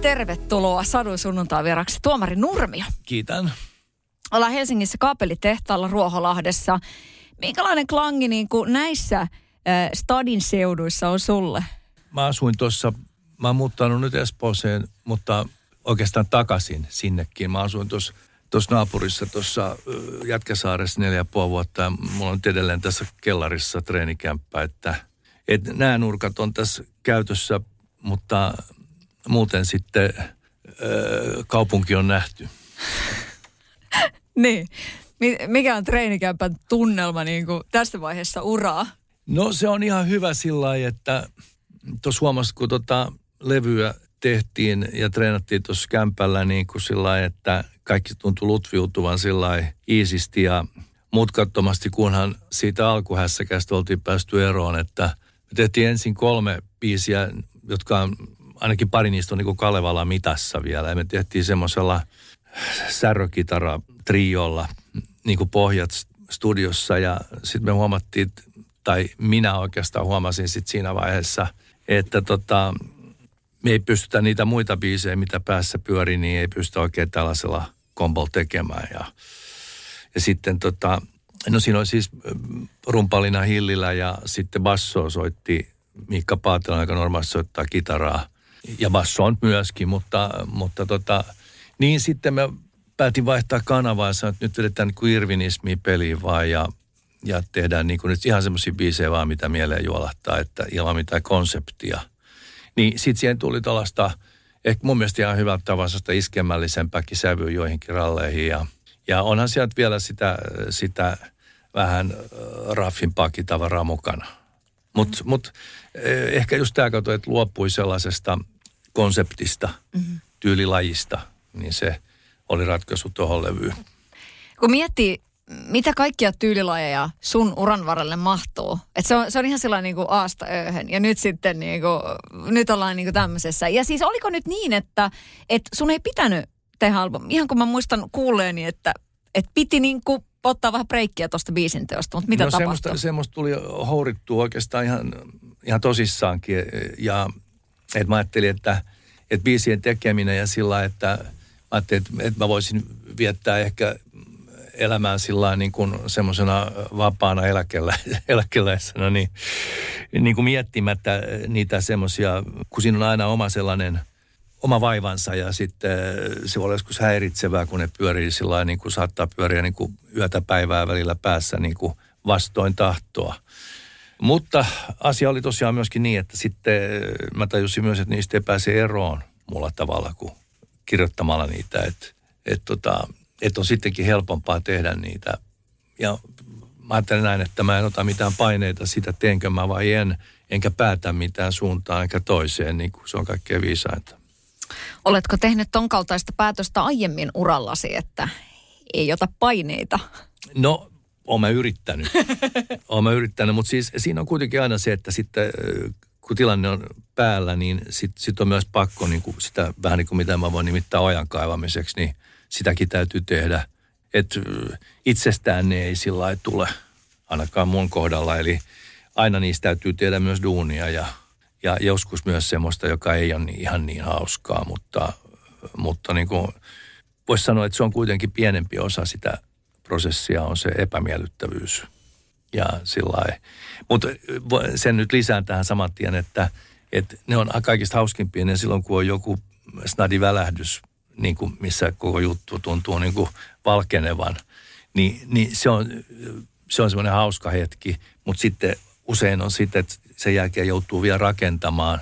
Tervetuloa Sadun sunnuntai vieraksi Tuomari Nurmio. Kiitän. Ollaan Helsingissä kaapelitehtaalla Ruoholahdessa. Minkälainen klangi niin kuin näissä äh, stadin seuduissa on sulle? Mä asuin tuossa, mä oon muuttanut nyt Espooseen, mutta oikeastaan takaisin sinnekin. Mä asuin tuossa tuossa naapurissa tuossa Jätkäsaaressa neljä ja puoli vuotta ja mulla on edelleen tässä kellarissa treenikämppä, että et nämä nurkat on tässä käytössä, mutta muuten sitten ö, kaupunki on nähty. niin. Mikä on treenikämpän tunnelma niin kuin tässä vaiheessa uraa? No se on ihan hyvä sillä lailla, että tuossa huomasi, kun tota levyä tehtiin ja treenattiin tuossa kämpällä niin kuin sillä lailla, että kaikki tuntui lutviutuvan sillä lailla iisisti ja mutkattomasti, kunhan siitä alkuhässäkästä oltiin päästy eroon, että me tehtiin ensin kolme biisiä, jotka on, ainakin pari niistä on niin Kalevala mitassa vielä. Ja me tehtiin semmoisella särrökitara triolla niin kuin pohjat studiossa ja sitten me huomattiin, tai minä oikeastaan huomasin sitten siinä vaiheessa, että tota, me ei pystytä niitä muita biisejä, mitä päässä pyörii, niin ei pystytä oikein tällaisella kombolla tekemään. Ja, ja sitten tota, no siinä oli siis rumpalina Hillillä ja sitten basso soitti Miikka Paatela, joka normaalisti soittaa kitaraa. Ja basso on myöskin, mutta, mutta tota, niin sitten me päätin vaihtaa kanavaa ja sanoin, että nyt vedetään niin kuin irvinismiä peliin vaan ja, ja tehdään niin kuin nyt ihan semmoisia biisejä vaan, mitä mieleen juolahtaa, että ilman mitään konseptia. Niin sitten siihen tuli tällaista, ehkä mun mielestä ihan hyvältä tavalla iskemällisempääkin sävyä joihinkin ralleihin ja, ja onhan sieltä vielä sitä, sitä vähän raffimpaa kitavaraa mukana. Mutta mut, ehkä just tämä kato, että luopui sellaisesta konseptista, mm-hmm. tyylilajista, niin se – oli ratkaisu tuohon levyyn. Kun miettii, mitä kaikkia tyylilajeja sun uran varrelle mahtuu. Et se, on, se on ihan sellainen niin kuin aasta ööhön. Ja nyt sitten niin kuin, nyt ollaan niin kuin tämmöisessä. Ja siis oliko nyt niin, että, että sun ei pitänyt tehdä album. Ihan kun mä muistan kuulleeni, että, että piti niin kuin ottaa vähän breikkiä tuosta biisin teosta, mutta mitä no, tapahtui? Semmoista, semmoista tuli hourittua oikeastaan ihan, ihan tosissaankin. Ja että mä ajattelin, että, että biisien tekeminen ja sillä että – ajattelin, että, että mä voisin viettää ehkä elämään sillä niin kuin semmoisena vapaana eläkelä, eläkeläisenä, niin, niin kuin miettimättä niitä semmoisia, kun siinä on aina oma sellainen oma vaivansa ja sitten se voi olla joskus häiritsevää, kun ne pyörii sillä niin kuin saattaa pyöriä niin kuin yötä päivää välillä päässä niin kuin vastoin tahtoa. Mutta asia oli tosiaan myöskin niin, että sitten mä tajusin myös, että niistä ei pääse eroon mulla tavalla kuin kirjoittamalla niitä, että et tota, et on sittenkin helpompaa tehdä niitä. Ja mä ajattelen näin, että mä en ota mitään paineita sitä, teenkö mä vai en, enkä päätä mitään suuntaan enkä toiseen, niin kuin se on kaikkein viisainta. Oletko tehnyt ton kaltaista päätöstä aiemmin urallasi, että ei ota paineita? No, oon mä yrittänyt. oon mä yrittänyt, mutta siis siinä on kuitenkin aina se, että sitten kun tilanne on päällä, niin sitten sit on myös pakko niin kuin sitä vähän niin kuin mitä mä voin nimittää ajan kaivamiseksi, niin sitäkin täytyy tehdä. Että itsestään ne ei sillä lailla tule, ainakaan mun kohdalla. Eli aina niistä täytyy tehdä myös duunia ja, ja joskus myös semmoista, joka ei ole niin, ihan niin hauskaa, mutta, mutta niin kuin voisi sanoa, että se on kuitenkin pienempi osa sitä prosessia on se epämiellyttävyys ja sillä Mutta sen nyt lisään tähän saman tien, että, että ne on kaikista hauskimpia ne silloin, kun on joku snadivälähdys, niin kuin missä koko juttu tuntuu niin kuin valkenevan. Niin, niin se on, se on semmoinen hauska hetki, mutta sitten usein on sitten, että sen jälkeen joutuu vielä rakentamaan,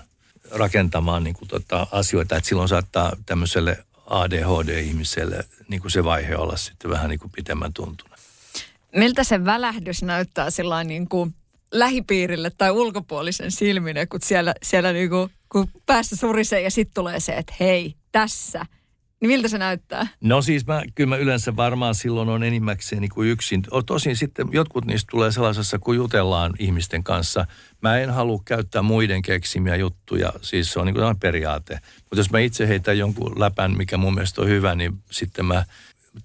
rakentamaan niin kuin tota asioita, että silloin saattaa tämmöiselle ADHD-ihmiselle niin kuin se vaihe olla sitten vähän niin kuin pitemmän tuntunut. Miltä se välähdys näyttää sillä niin kuin lähipiirille tai ulkopuolisen silmille, kun siellä, siellä niin kuin kun päässä surisee ja sitten tulee se, että hei, tässä. Niin miltä se näyttää? No siis mä, kyllä mä yleensä varmaan silloin on enimmäkseen niin kuin yksin. Tosin sitten jotkut niistä tulee sellaisessa, kun jutellaan ihmisten kanssa. Mä en halua käyttää muiden keksimiä juttuja, siis se on niin kuin periaate. Mutta jos mä itse heitän jonkun läpän, mikä mun mielestä on hyvä, niin sitten mä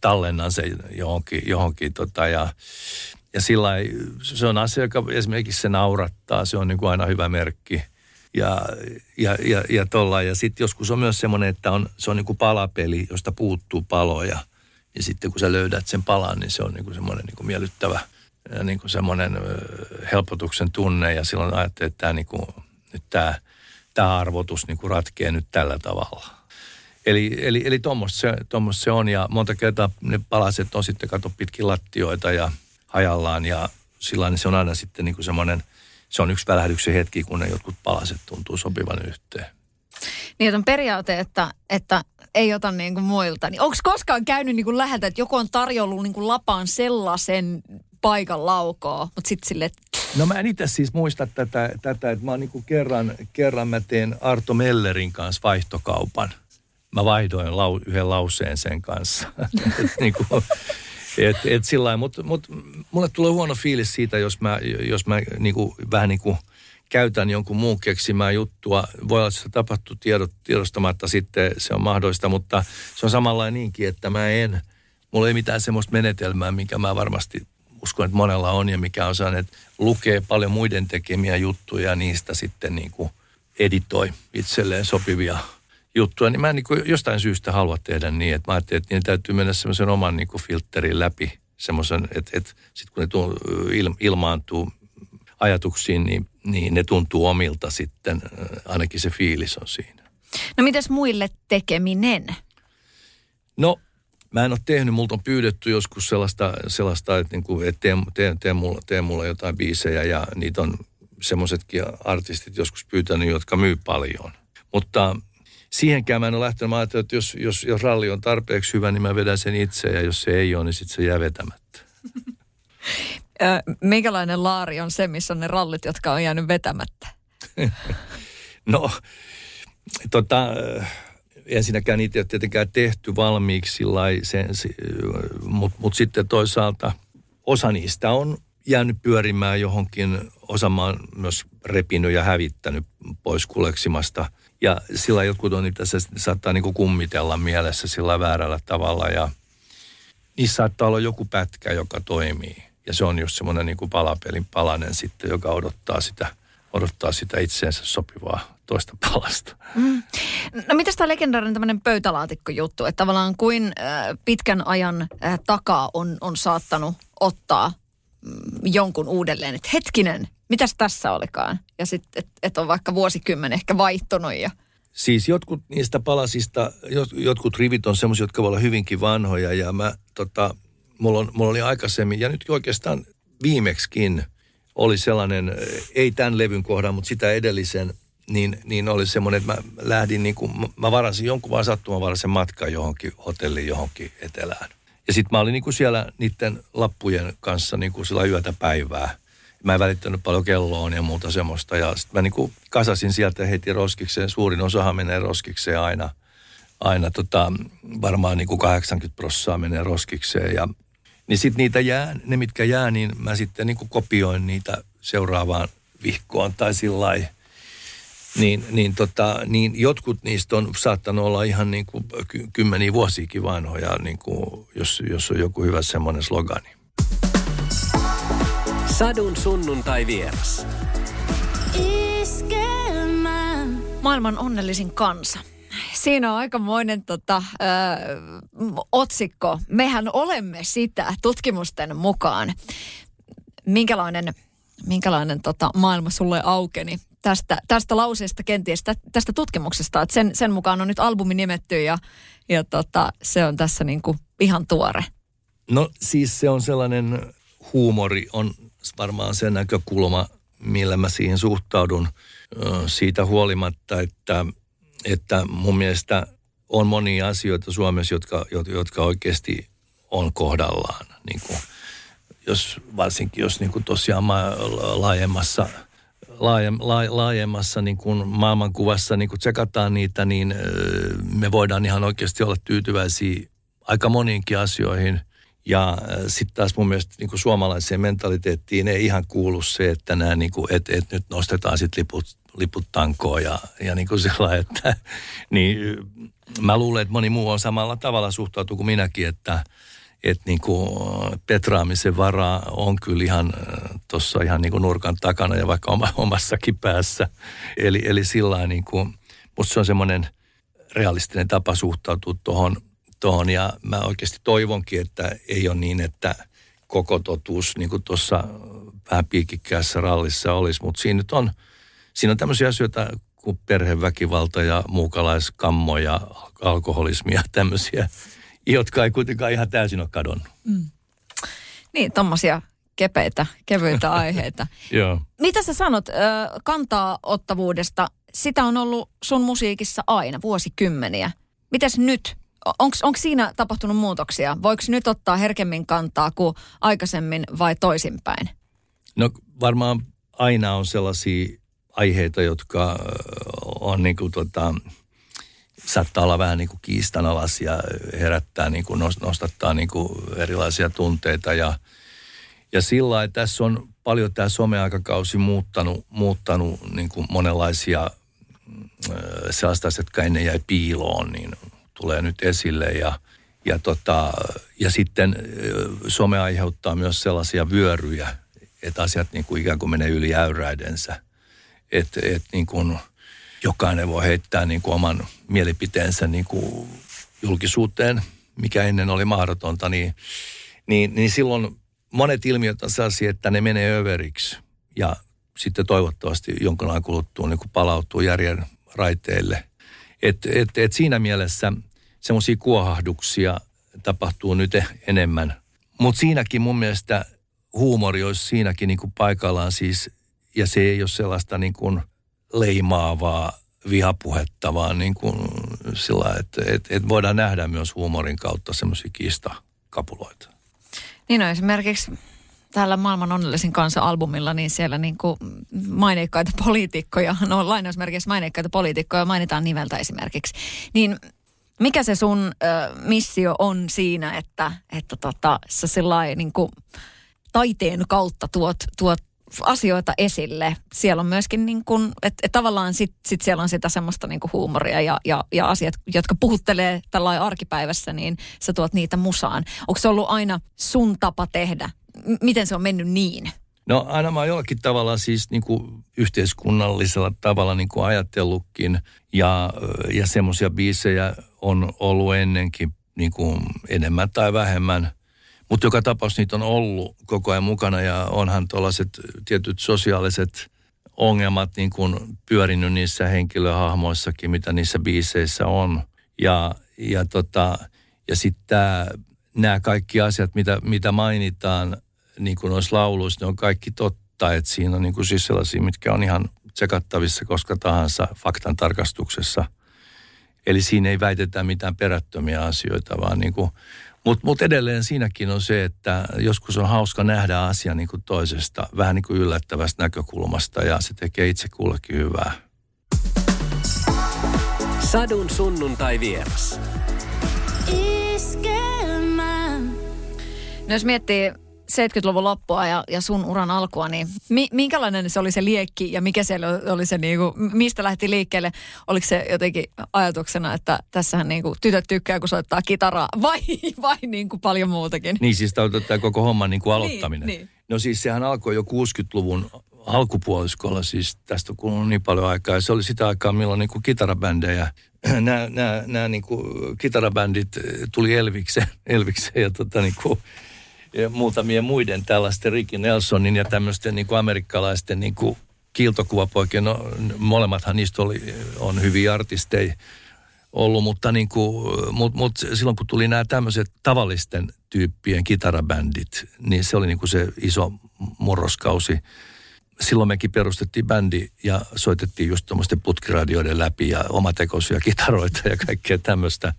tallennan sen johonkin, johonkin tota, ja, ja sillä se on asia, joka esimerkiksi se naurattaa, se on niin kuin aina hyvä merkki. Ja, ja, ja, ja, tolla. ja sitten joskus on myös semmoinen, että on, se on niin kuin palapeli, josta puuttuu paloja. Ja sitten kun sä löydät sen palan, niin se on niin kuin semmoinen niin kuin miellyttävä niin kuin semmoinen helpotuksen tunne. Ja silloin ajattelee, että tämä, niin kuin, nyt tämä, tämä arvotus niin kuin nyt tällä tavalla. Eli, eli, eli tuommoista se, se on ja monta kertaa ne palaset on sitten kato pitkin lattioita ja hajallaan ja sillä se on aina sitten niin kuin semmoinen, se on yksi välähdyksen hetki, kun ne jotkut palaset tuntuu sopivan yhteen. Niin, että on periaate, että, että ei ota niin kuin muilta. Niin onko koskaan käynyt niin kuin läheltä, että joku on tarjollut niin kuin lapaan sellaisen paikan laukoa, mutta sitten sille, No mä en itse siis muista tätä, tätä että mä oon niin kuin kerran, kerran mä teen Arto Mellerin kanssa vaihtokaupan – mä vaihdoin lau, yhden lauseen sen kanssa. niin kuin, et, et sillä mutta mut, mulle tulee huono fiilis siitä, jos mä, jos mä niin kuin, vähän niin kuin käytän jonkun muun keksimää juttua. Voi olla, että se tapahtuu tiedot, tiedostamatta sitten, se on mahdollista, mutta se on samanlainen niinkin, että mä en, mulla ei mitään semmoista menetelmää, minkä mä varmasti uskon, että monella on ja mikä on sellainen, että lukee paljon muiden tekemiä juttuja ja niistä sitten niin kuin editoi itselleen sopivia juttua, niin mä en niin kuin jostain syystä halua tehdä niin, että mä ajattelin, että niin täytyy mennä semmoisen oman niin kuin filterin läpi, semmoisen, että, että sitten kun ne tuo, il, ilmaantuu ajatuksiin, niin, niin ne tuntuu omilta sitten, ainakin se fiilis on siinä. No mitäs muille tekeminen? No mä en ole tehnyt, multa on pyydetty joskus sellaista, sellaista että, niin kuin, että tee, tee, tee, mulle, tee mulle jotain biisejä ja niitä on semmoisetkin artistit joskus pyytänyt, jotka myy paljon. Mutta siihenkään mä en ole lähtenyt. Mä ajattelin, että jos, jos, jos ralli on tarpeeksi hyvä, niin mä vedän sen itse ja jos se ei ole, niin sitten se jää vetämättä. Minkälainen laari on se, missä on ne rallit, jotka on jäänyt vetämättä? no, tota, ensinnäkään niitä ei ole tietenkään tehty valmiiksi, mutta mut sitten toisaalta osa niistä on jäänyt pyörimään johonkin, osa mä oon myös repinyt ja hävittänyt pois kuleksimasta – ja sillä jotkut on niitä, se saattaa niin kuin kummitella mielessä sillä väärällä tavalla ja niissä saattaa olla joku pätkä, joka toimii. Ja se on just semmoinen niin kuin palapelin palanen sitten, joka odottaa sitä, odottaa sitä itseensä sopivaa toista palasta. Mm. No mitäs tämä legendaarinen tämmöinen pöytälaatikko-juttu, että tavallaan kuin äh, pitkän ajan äh, takaa on, on saattanut ottaa mm, jonkun uudelleen, että hetkinen, mitäs tässä olikaan? Ja sitten, että et on vaikka vuosikymmen ehkä vaihtunut ja... Siis jotkut niistä palasista, jotkut rivit on semmoisia, jotka voi olla hyvinkin vanhoja ja mä tota, mulla, on, mulla oli aikaisemmin ja nyt oikeastaan viimeksikin oli sellainen, ei tämän levyn kohdan, mutta sitä edellisen, niin, niin oli semmoinen, että mä lähdin niin kuin, mä varasin jonkun vaan sattumanvaraisen matkan johonkin hotelliin johonkin etelään. Ja sitten mä olin niin kuin siellä niiden lappujen kanssa niin kuin sillä yötä päivää mä en välittänyt paljon kelloon ja muuta semmoista. Ja sitten mä niin kuin kasasin sieltä heti roskikseen. Suurin osahan menee roskikseen aina. Aina tota, varmaan niin kuin 80 prossaa menee roskikseen. Ja, niin sitten niitä jää, ne mitkä jää, niin mä sitten niin kuin kopioin niitä seuraavaan vihkoon tai sillä niin, niin, tota, niin jotkut niistä on saattanut olla ihan niin kuin kymmeniä vuosiakin vanhoja, niin kuin, jos, jos on joku hyvä semmoinen slogani. Sadun sunnuntai vieras. Maailman onnellisin kansa. Siinä on aikamoinen tota, ö, otsikko. Mehän olemme sitä tutkimusten mukaan. Minkälainen, minkälainen tota, maailma sulle aukeni tästä, tästä lauseesta kenties, tästä tutkimuksesta? Että sen, sen mukaan on nyt albumi nimetty ja, ja tota, se on tässä niinku ihan tuore. No siis se on sellainen huumori on varmaan se näkökulma, millä mä siihen suhtaudun siitä huolimatta, että, että mun mielestä on monia asioita Suomessa, jotka, jotka oikeasti on kohdallaan. Niin kuin, jos, varsinkin jos niin kuin tosiaan laajemmassa laajem, laa, laajemmassa niin kuin maailmankuvassa niin kuin tsekataan niitä, niin me voidaan ihan oikeasti olla tyytyväisiä aika moniinkin asioihin. Ja sitten taas mun mielestä niin suomalaiseen mentaliteettiin ei ihan kuulu se, että nämä, niin kuin, et, et nyt nostetaan sitten liput, liput tankoon ja, ja niin kuin sillä, että niin mä luulen, että moni muu on samalla tavalla suhtautuu kuin minäkin, että että niin kuin petraamisen varaa on kyllä ihan tuossa ihan niin kuin nurkan takana ja vaikka oma, omassakin päässä. Eli, eli sillä niin kuin, musta se on semmoinen realistinen tapa suhtautua tuohon tohon, ja mä oikeasti toivonkin, että ei ole niin, että koko totuus niin kuin tuossa vähän piikikkäässä rallissa olisi, mutta siinä nyt on, siinä on tämmöisiä asioita kuin perheväkivalta ja muukalaiskammo ja alkoholismi ja tämmöisiä, jotka ei kuitenkaan ihan täysin ole kadonnut. Mm. Niin, tommosia kepeitä, kevyitä aiheita. Joo. Mitä sä sanot ö, kantaa ottavuudesta? Sitä on ollut sun musiikissa aina, vuosikymmeniä. Mites nyt? Onko siinä tapahtunut muutoksia? Voiko nyt ottaa herkemmin kantaa kuin aikaisemmin vai toisinpäin? No varmaan aina on sellaisia aiheita, jotka on niin kuin tota, saattaa olla vähän niin kuin kiistanalaisia, herättää, niin kuin nostattaa niin kuin erilaisia tunteita ja, ja sillä että tässä on paljon tämä someaikakausi muuttanut, muuttanut niin kuin monenlaisia sellaista, jotka ennen jäi piiloon, niin tulee nyt esille ja, ja, tota, ja sitten some aiheuttaa myös sellaisia vyöryjä, että asiat niin kuin ikään kuin menee yli äyräidensä. Että et niin jokainen voi heittää niin kuin oman mielipiteensä niin kuin julkisuuteen, mikä ennen oli mahdotonta, niin, niin, niin silloin monet ilmiöt on sellaisia, että ne menee överiksi ja sitten toivottavasti jonkun ajan kuluttua niin kuin palautuu järjen raiteille. Et, et, et siinä mielessä semmoisia kuohahduksia tapahtuu nyt enemmän. Mutta siinäkin mun mielestä huumori olisi siinäkin niin kuin paikallaan siis, ja se ei ole sellaista niin kuin leimaavaa vihapuhetta, vaan niin kuin sillä, että, että, että voidaan nähdä myös huumorin kautta semmoisia kiistakapuloita. Niin no esimerkiksi täällä maailman onnellisin kansa-albumilla, niin siellä niin kuin maineikkaita poliitikkoja, no lainausmerkeissä maineikkaita poliitikkoja mainitaan nimeltä esimerkiksi. Niin mikä se sun ö, missio on siinä, että, että tota, sä sellainen niin kuin taiteen kautta tuot, tuot asioita esille. Siellä on myöskin niin kuin, että et tavallaan sit, sit siellä on sitä semmoista niin kuin huumoria ja, ja, ja asiat, jotka puhuttelee tällä arkipäivässä, niin sä tuot niitä musaan. Onko se ollut aina sun tapa tehdä? M- miten se on mennyt niin? No aina mä oon jollakin tavalla siis niin kuin yhteiskunnallisella tavalla niin kuin ajatellutkin ja, ja semmoisia biisejä on ollut ennenkin niin kuin enemmän tai vähemmän – mutta joka tapauksessa niitä on ollut koko ajan mukana ja onhan tuollaiset tietyt sosiaaliset ongelmat niin kuin pyörinyt niissä henkilöhahmoissakin, mitä niissä biiseissä on. Ja, ja, tota, ja sitten nämä kaikki asiat, mitä, mitä mainitaan niin kuin noissa lauluissa, ne on kaikki totta. Että siinä on niin kuin siis sellaisia, mitkä on ihan tsekattavissa koska tahansa faktan tarkastuksessa. Eli siinä ei väitetä mitään perättömiä asioita, vaan niin kuin mutta mut edelleen siinäkin on se, että joskus on hauska nähdä asia niin kuin toisesta, vähän niin kuin yllättävästä näkökulmasta ja se tekee itse kullekin hyvää. Sadun sunnuntai vieras. No jos miettii 70-luvun loppua ja, ja sun uran alkua, niin mi, minkälainen se oli se liekki ja mikä siellä oli se, niinku, mistä lähti liikkeelle? Oliko se jotenkin ajatuksena, että tässähän niinku, tytöt tykkää, kun soittaa kitaraa vai, vai niinku paljon muutakin? Niin siis tämä koko homman niinku aloittaminen. Niin, niin. No siis sehän alkoi jo 60-luvun alkupuoliskolla, siis tästä on kulunut niin paljon aikaa. Ja se oli sitä aikaa, milloin niinku kitarabändejä nämä, nämä, nämä niin kuin kitarabändit tuli Elviksen, Elviksen ja tota niin kuin, muutamien muiden tällaisten Ricky Nelsonin ja tämmöisten niin kuin amerikkalaisten niin kuin kiiltokuvapoikien, no, molemmathan niistä oli, on hyviä artisteja ollut, mutta niin kuin, mut, mut silloin kun tuli nämä tämmöiset tavallisten tyyppien kitarabändit, niin se oli niin kuin se iso murroskausi. Silloin mekin perustettiin bändi ja soitettiin just tuommoisten putkiradioiden läpi ja omatekoisia kitaroita ja kaikkea tämmöistä.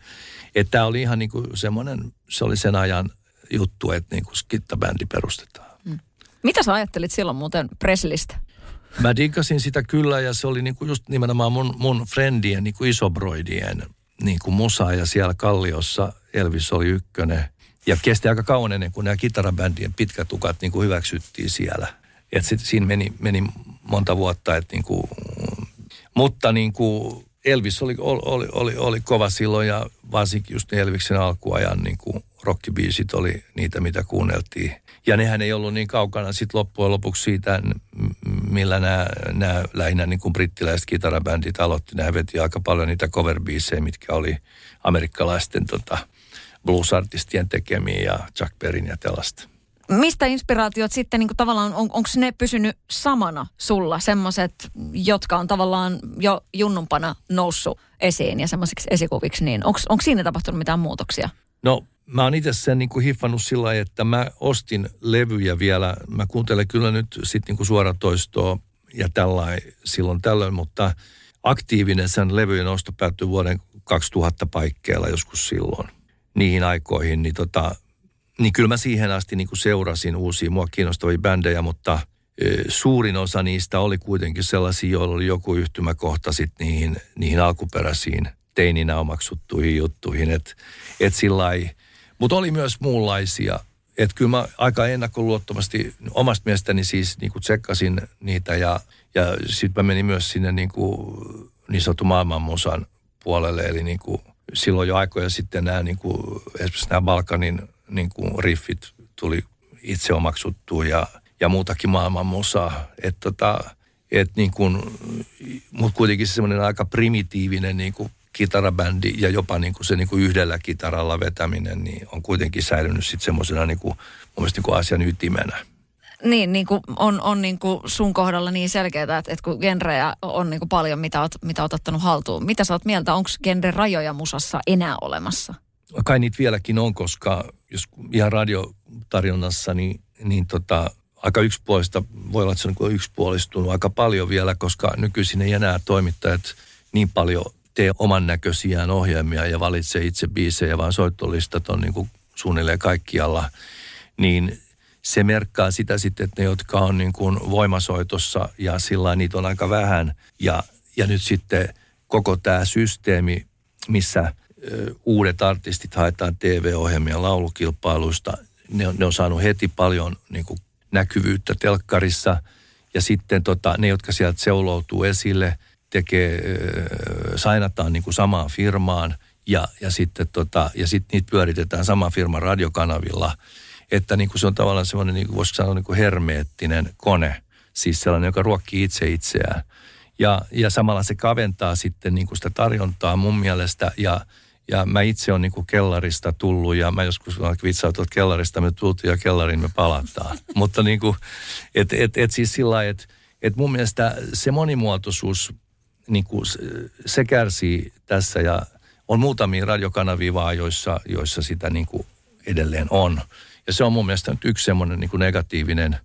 Että tämä oli ihan niin kuin semmoinen, se oli sen ajan juttu, että niin kuin skittabändi perustetaan. Mm. Mitä sä ajattelit silloin muuten Preslistä? Mä diggasin sitä kyllä ja se oli niinku just nimenomaan mun, mun friendien niinku isobroidien niinku musa ja siellä Kalliossa Elvis oli ykkönen. Ja kesti aika kauan ennen kuin nämä kitarabändien pitkät tukat niinku hyväksyttiin siellä. Et sit, siinä meni, meni monta vuotta, että niinku, mutta niinku Elvis oli, oli, oli, oli kova silloin ja varsinkin just Elviksen alkuajan niin kuin rockibiisit oli niitä, mitä kuunneltiin. Ja nehän ei ollut niin kaukana sitten loppujen lopuksi siitä, millä nämä, nämä lähinnä niin kuin brittiläiset kitarabändit aloitti. Nämä veti aika paljon niitä cover mitkä oli amerikkalaisten tota, bluesartistien tekemiä ja Chuck Berryn ja tällaista mistä inspiraatiot sitten niin kuin tavallaan, on, onko ne pysynyt samana sulla, semmoiset, jotka on tavallaan jo junnumpana noussut esiin ja semmoisiksi esikuviksi, niin onko siinä tapahtunut mitään muutoksia? No mä oon itse sen niin kuin hiffannut sillä lailla, että mä ostin levyjä vielä, mä kuuntelen kyllä nyt sitten niin suoratoistoa ja tällainen silloin tällöin, mutta aktiivinen sen levyjen osto päättyi vuoden 2000 paikkeilla joskus silloin. Niihin aikoihin, niin tota, niin kyllä mä siihen asti niin kuin seurasin uusia mua kiinnostavia bändejä, mutta suurin osa niistä oli kuitenkin sellaisia, joilla oli joku yhtymäkohta sitten niihin, niihin alkuperäisiin teininä omaksuttuihin juttuihin. Et sillä mutta oli myös muunlaisia. Että kyllä mä aika ennakkoluottomasti omasta mielestäni siis niin kuin tsekkasin niitä ja, ja sitten mä menin myös sinne niin, kuin, niin sanottu maailmanmusan puolelle. Eli niin kuin silloin jo aikoja sitten nämä, niin kuin, esimerkiksi nämä Balkanin niin kuin riffit tuli itse omaksuttua ja, ja muutakin maailman musaa. Että tota, et niin kuin, mutta kuitenkin semmoinen aika primitiivinen niin kuin kitarabändi ja jopa niin kuin se niin kuin yhdellä kitaralla vetäminen niin on kuitenkin säilynyt sitten semmoisena niin kuin, mun niin kuin asian ytimenä. Niin, niin kuin on, on niin kuin sun kohdalla niin selkeää, että, että kun genrejä on niin kuin paljon, mitä oot, mitä oot ottanut haltuun. Mitä sä oot mieltä, onko genre rajoja musassa enää olemassa? Kai niitä vieläkin on, koska jos ihan radiotarjonnassa, niin, niin tota, aika yksipuolista, voi olla, että se on yksipuolistunut aika paljon vielä, koska nykyisin ei enää toimittajat niin paljon tee oman näköisiään ohjelmia ja valitsee itse biisejä, vaan soittolistat on niin kuin suunnilleen kaikkialla. Niin se merkkaa sitä sitten, että ne, jotka on niin kuin voimasoitossa ja sillä niitä on aika vähän. Ja, ja nyt sitten koko tämä systeemi, missä – uudet artistit haetaan TV-ohjelmia laulukilpailuista. Ne on, ne on saanut heti paljon niin kuin näkyvyyttä telkkarissa. Ja sitten tota, ne, jotka sieltä seuloutuu esille, tekee, sainataan niin kuin samaan firmaan ja, ja sitten tota, ja sit niitä pyöritetään saman firman radiokanavilla. Että niin kuin se on tavallaan semmoinen, niin kuin voisiko sanoa, niin kuin hermeettinen kone. Siis sellainen, joka ruokkii itse itseään. Ja, ja samalla se kaventaa sitten niin kuin sitä tarjontaa mun mielestä ja – ja mä itse olen niin kellarista tullut ja mä joskus vitsautu, että kellarista me tultiin ja kellariin me palataan. Mutta niin kuin, et, et, et siis sillä lailla, että et mun mielestä se monimuotoisuus, niin kuin se kärsii tässä ja on muutamia radiokanavia vaan, joissa, joissa sitä niin kuin edelleen on. Ja se on mun mielestä nyt yksi semmoinen niin negatiivinen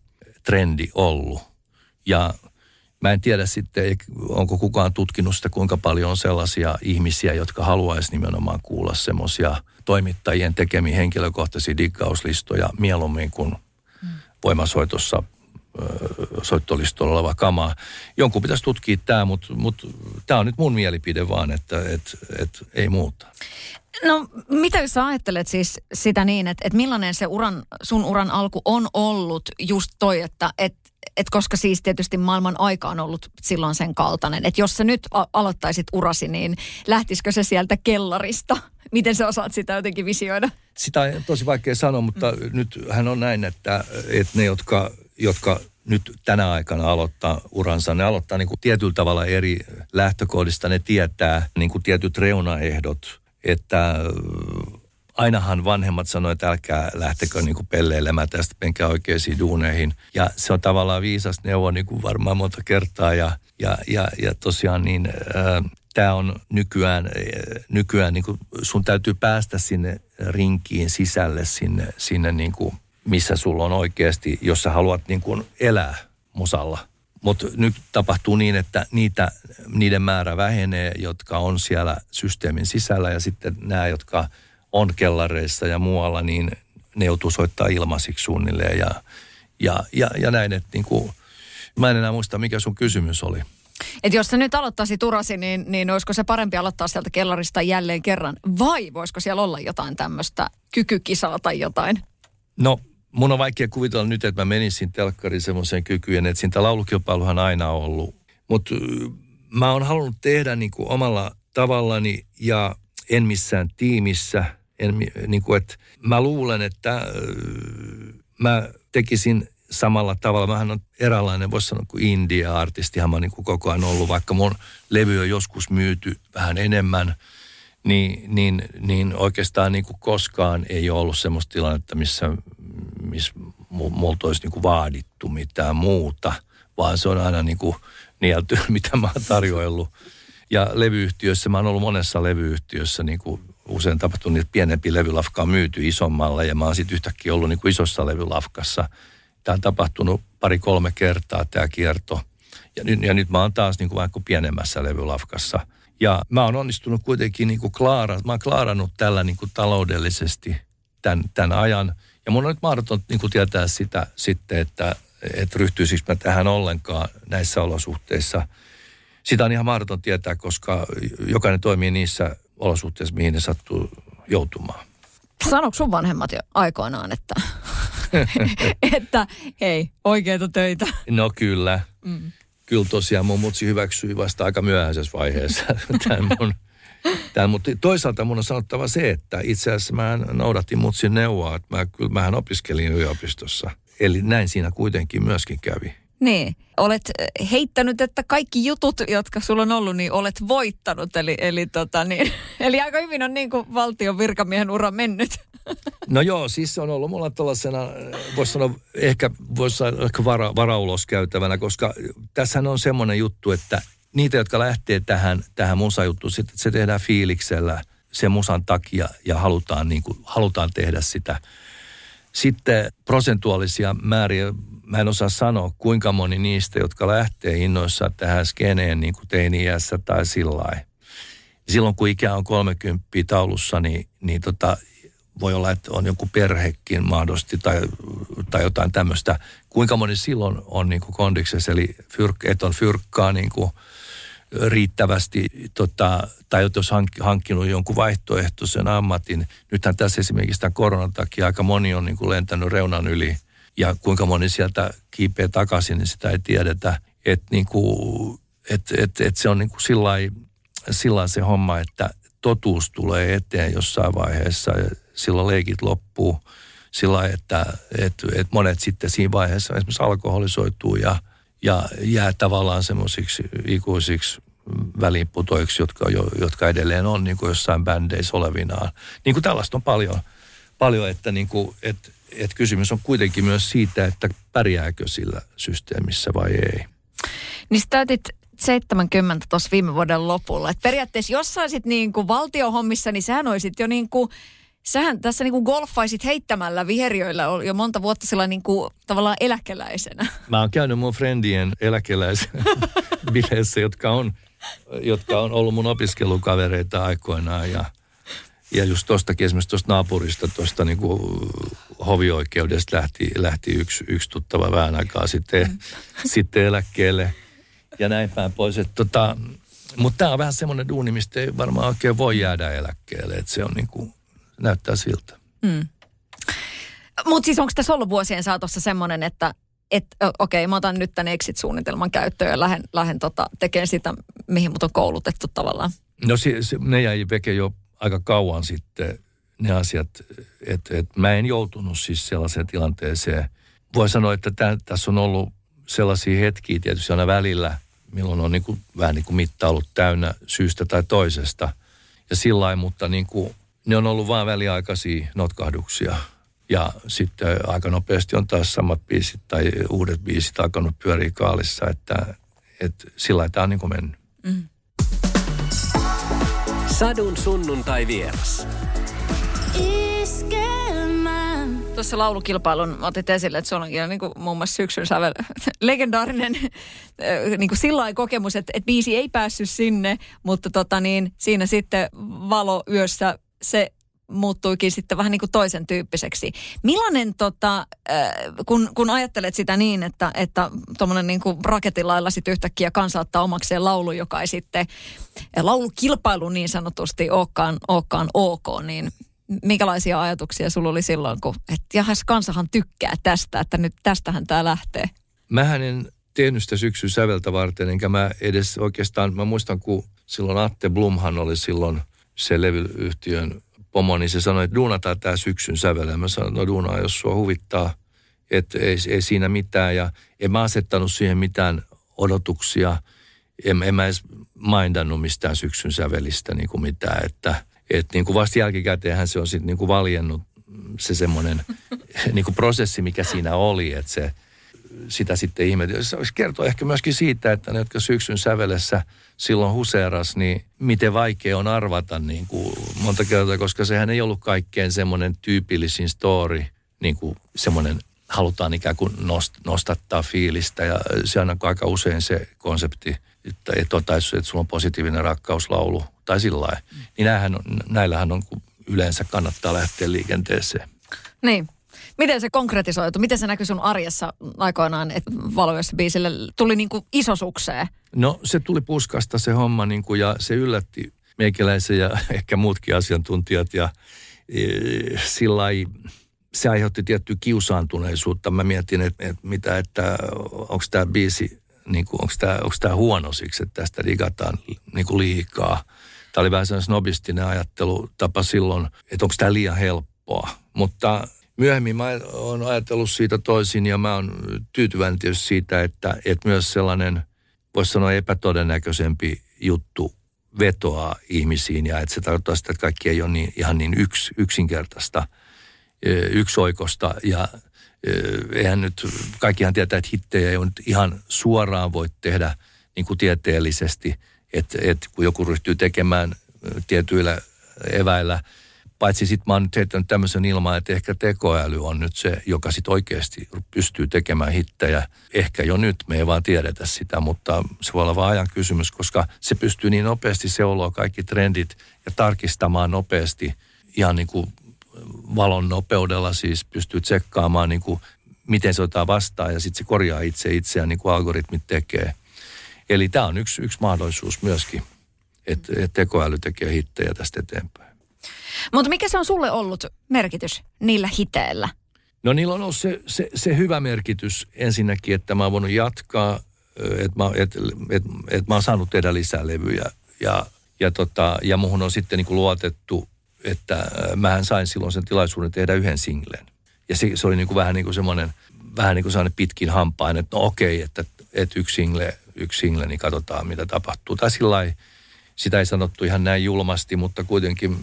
trendi ollut. Ja Mä en tiedä sitten, onko kukaan tutkinut sitä, kuinka paljon on sellaisia ihmisiä, jotka haluaisi nimenomaan kuulla semmoisia toimittajien tekemiä henkilökohtaisia diggauslistoja mieluummin kuin voimasoitossa soittolistolla oleva kamaa. Jonkun pitäisi tutkia tämä, mutta, mutta tämä on nyt mun mielipide vaan, että et, et, ei muuta. No mitä sä ajattelet siis sitä niin, että, että millainen se uran, sun uran alku on ollut just toi, että, että et koska siis tietysti maailman aika on ollut silloin sen kaltainen, että jos sä nyt a- aloittaisit urasi, niin lähtisikö se sieltä kellarista? Miten sä osaat sitä jotenkin visioida? Sitä on tosi vaikea sanoa, mutta mm. nyt hän on näin, että, että ne, jotka, jotka nyt tänä aikana aloittaa uransa, ne aloittaa niin kuin tietyllä tavalla eri lähtökohdista. Ne tietää niin kuin tietyt reunaehdot, että ainahan vanhemmat sanoivat, että älkää lähtekö niin kuin pelleilemään tästä, menkää oikeisiin duuneihin. Ja se on tavallaan viisas neuvo niin kuin varmaan monta kertaa. Ja, ja, ja, ja tosiaan niin äh, tämä on nykyään, äh, nykyään niin kuin sun täytyy päästä sinne rinkiin sisälle, sinne, sinne niin kuin, missä sulla on oikeasti, jos sä haluat niin kuin elää musalla. Mutta nyt tapahtuu niin, että niitä, niiden määrä vähenee, jotka on siellä systeemin sisällä ja sitten nämä, jotka – on kellareissa ja muualla, niin ne joutuu soittaa ilmaisiksi suunnilleen ja, ja, ja, ja näin, että niin kuin, Mä en enää muista, mikä sun kysymys oli. Et jos sä nyt aloittaisi Turasi, niin, niin olisiko se parempi aloittaa sieltä kellarista jälleen kerran? Vai voisiko siellä olla jotain tämmöistä kykykisaa tai jotain? No, mun on vaikea kuvitella nyt, että mä menisin telkkariin semmoiseen kykyyn, että siitä laulukilpailuhan aina on ollut. Mutta mä oon halunnut tehdä niin kuin omalla tavallani ja en missään tiimissä. En, niin kuin, että mä luulen, että äh, mä tekisin samalla tavalla. Mähän on eräänlainen, voisi sanoa, kuin India-artistihan mä niin kuin koko ajan ollut, vaikka mun levy on joskus myyty vähän enemmän, niin, niin, niin oikeastaan niin kuin koskaan ei ole ollut semmoista tilannetta, missä, missä multa olisi niin kuin vaadittu mitään muuta, vaan se on aina niin kuin nielty, mitä mä oon tarjoillut. Ja levyyhtiössä, mä oon ollut monessa levyyhtiössä niin kuin usein tapahtunut, että pienempi levylafka on myyty isommalle ja mä oon sitten yhtäkkiä ollut niin kuin isossa levylafkassa – Tämä on tapahtunut pari-kolme kertaa tämä kierto. Ja nyt, ja nyt mä oon taas niin kuin kuin pienemmässä levylafkassa. Ja mä oon onnistunut kuitenkin niin kuin klaara, mä oon klaarannut tällä niin kuin taloudellisesti tämän, tämän ajan. Ja mun on nyt mahdoton niin kuin tietää sitä sitten, että, että ryhtyisikö mä tähän ollenkaan näissä olosuhteissa. Sitä on ihan mahdoton tietää, koska jokainen toimii niissä olosuhteissa, mihin ne sattuu joutumaan. Sanoiko sun vanhemmat jo aikoinaan, että että hei, oikeita töitä. No kyllä. Mm. Kyllä tosiaan mun mutsi hyväksyi vasta aika myöhäisessä vaiheessa tämän mun, tämän, mutta toisaalta mun on sanottava se, että itse asiassa mä noudatin mutsin neuvoa, että mä, kyllä mähän opiskelin yliopistossa. Eli näin siinä kuitenkin myöskin kävi. Niin, olet heittänyt, että kaikki jutut, jotka sulla on ollut, niin olet voittanut. Eli, eli, tota, niin, eli aika hyvin on niin kuin valtion virkamiehen ura mennyt. No joo, siis se on ollut mulla tällaisena, voisi sanoa, ehkä voisi sanoa ehkä vara, varaulos käytävänä, koska tässä on semmoinen juttu, että niitä, jotka lähtee tähän, tähän musajuttuun, että se tehdään fiiliksellä sen musan takia ja halutaan, niin kuin, halutaan tehdä sitä. Sitten prosentuaalisia määriä, mä en osaa sanoa, kuinka moni niistä, jotka lähtee innoissaan tähän skeneen niin kuin teini-iässä tai sillä Silloin kun ikä on 30 taulussa, niin, niin tota, voi olla, että on joku perhekin mahdollisesti tai, tai jotain tämmöistä. Kuinka moni silloin on niin kuin kondiksessa, eli fyrk, et on fyrkkaa niin kuin riittävästi, tota, tai jos hankkinut jonkun vaihtoehtoisen ammatin. Nythän tässä esimerkiksi tämän koronan takia aika moni on niin kuin lentänyt reunan yli, ja kuinka moni sieltä kiipeä takaisin, niin sitä ei tiedetä. Että niin kuin, et, et, et se on niin kuin sillä se homma, että totuus tulee eteen jossain vaiheessa silloin leikit loppuu sillä että, että, että monet sitten siinä vaiheessa esimerkiksi alkoholisoituu ja, ja jää tavallaan semmoisiksi ikuisiksi väliinputoiksi, jotka, jotka edelleen on niin kuin jossain bändeissä olevinaan. Niin kuin tällaista on paljon, paljon että, niin kuin, että, että kysymys on kuitenkin myös siitä, että pärjääkö sillä systeemissä vai ei. Niin täytit 70 tuossa viime vuoden lopulla. Et periaatteessa jos saisit niin kuin valtiohommissa, niin sähän olisit jo niin kuin sähän tässä niin kuin golfaisit heittämällä viheriöillä jo monta vuotta sillä niin kuin tavallaan eläkeläisenä. Mä oon käynyt mun friendien eläkeläisen bileissä, jotka on, jotka on ollut mun opiskelukavereita aikoinaan ja ja just tuostakin esimerkiksi tuosta naapurista, tuosta niin hovioikeudesta lähti, lähti yksi, yksi tuttava vähän aikaa sitten, mm. sitten eläkkeelle ja näin päin pois. Tota, mutta tämä on vähän semmoinen duuni, mistä ei varmaan oikein voi jäädä eläkkeelle. Että se on niin kuin, näyttää siltä. Mm. Mutta siis onko tässä ollut vuosien saatossa semmoinen, että et, okei, okay, mä otan nyt tämän exit-suunnitelman käyttöön ja lähden, lähden tota, tekemään sitä, mihin mut on koulutettu tavallaan? No se, se, ne jäi veke jo aika kauan sitten ne asiat, että et mä en joutunut siis sellaiseen tilanteeseen. Voi sanoa, että tää, tässä on ollut sellaisia hetkiä tietysti aina välillä, milloin on niin kuin, vähän niin kuin mitta ollut täynnä syystä tai toisesta. Ja sillä mutta niin kuin ne on ollut vain väliaikaisia notkahduksia. Ja sitten aika nopeasti on taas samat biisit tai uudet biisit alkanut pyöriä kaalissa, että, että sillä tämä on niin kuin mennyt. Mm. Sadun sunnuntai vieras. Tuossa laulukilpailun otit esille, että se on niin kuin muun muassa syksyn sävel legendaarinen niin kuin sillä kokemus, että, että biisi ei päässyt sinne, mutta tota niin, siinä sitten valo yössä se muuttuikin sitten vähän niin kuin toisen tyyppiseksi. Millainen, tota, äh, kun, kun ajattelet sitä niin, että, että tuommoinen niin kuin raketilailla sitten yhtäkkiä kansa ottaa omakseen laulu, joka ei sitten laulukilpailu niin sanotusti olekaan, olekaan ok, niin minkälaisia ajatuksia sulla oli silloin, kun, että jahas, kansahan tykkää tästä, että nyt tästähän tämä lähtee? Mähän en tehnyt sitä syksyn säveltä varten, enkä mä edes oikeastaan, mä muistan kun silloin Atte Blumhan oli silloin se levyyhtiön pomo, niin se sanoi, että duunataan tämä syksyn sävel. Ja mä sanoin, no duunaa, jos sua huvittaa, että ei, ei siinä mitään. Ja en mä asettanut siihen mitään odotuksia. En, en mä edes mindannut mistään syksyn sävelistä niin kuin mitään, että et niin kuin vasta jälkikäteenhän se on sitten niin kuin valjennut se semmoinen niin kuin prosessi, mikä siinä oli, että se, sitä sitten ihmeteltiin. Se olisi kertoa ehkä myöskin siitä, että ne, jotka syksyn sävelessä silloin huseeras, niin miten vaikea on arvata niin kuin monta kertaa, koska sehän ei ollut kaikkein semmoinen tyypillisin story, niin kuin semmoinen halutaan ikään kuin nost, nostattaa fiilistä ja se on aika usein se konsepti, että, että, että, että sulla on positiivinen rakkauslaulu tai sillä lailla. Niin näillähän on, näillähän on, kun yleensä kannattaa lähteä liikenteeseen. Niin. Miten se konkretisoitu? Miten se näkyy sun arjessa aikoinaan, että valvoissa biisille tuli niin kuin isosukseen? No se tuli puskasta se homma niin kuin, ja se yllätti meikäläisen ja ehkä muutkin asiantuntijat ja e, sillä se aiheutti tiettyä kiusaantuneisuutta. Mä mietin, että, että mitä, että onko tämä biisi, niin kuin, onko tämä, onko tämä huono siksi, että tästä digataan niin kuin liikaa. Tämä oli vähän sellainen snobistinen ajattelutapa silloin, että onko tämä liian helppoa. Mutta myöhemmin mä oon ajatellut siitä toisin ja mä oon tyytyväinen tietysti siitä, että, että myös sellainen, voisi sanoa epätodennäköisempi juttu vetoaa ihmisiin ja että se tarkoittaa sitä, että kaikki ei ole niin, ihan niin yks, yksinkertaista, yksioikosta ja eihän nyt, kaikkihan tietää, että hittejä ei nyt ihan suoraan voi tehdä niin kuin tieteellisesti, että, että kun joku ryhtyy tekemään tietyillä eväillä – Paitsi sitten mä oon nyt heittänyt tämmöisen ilman, että ehkä tekoäly on nyt se, joka sitten oikeasti pystyy tekemään hittejä. Ehkä jo nyt, me ei vaan tiedetä sitä, mutta se voi olla vaan ajan kysymys, koska se pystyy niin nopeasti seuloa kaikki trendit ja tarkistamaan nopeasti ihan niin kuin valon nopeudella siis pystyy tsekkaamaan niin kuin miten se ottaa vastaan ja sitten se korjaa itse itseään niin kuin algoritmit tekee. Eli tämä on yksi, yksi mahdollisuus myöskin, että, että tekoäly tekee hittejä tästä eteenpäin. Mutta mikä se on sulle ollut merkitys niillä hiteillä? No niillä on ollut se, se, se hyvä merkitys ensinnäkin, että mä oon voinut jatkaa, että mä, et, et, et mä oon saanut tehdä lisää levyjä. Ja, ja, tota, ja muhun on sitten niin kuin luotettu, että mähän sain silloin sen tilaisuuden tehdä yhden singlen. Ja se, se oli niin kuin vähän niin kuin semmoinen, vähän niin kuin sellainen pitkin hampain, että no okei, että, että yksi single, yksi single, niin katsotaan mitä tapahtuu. Tai sillä sitä ei sanottu ihan näin julmasti, mutta kuitenkin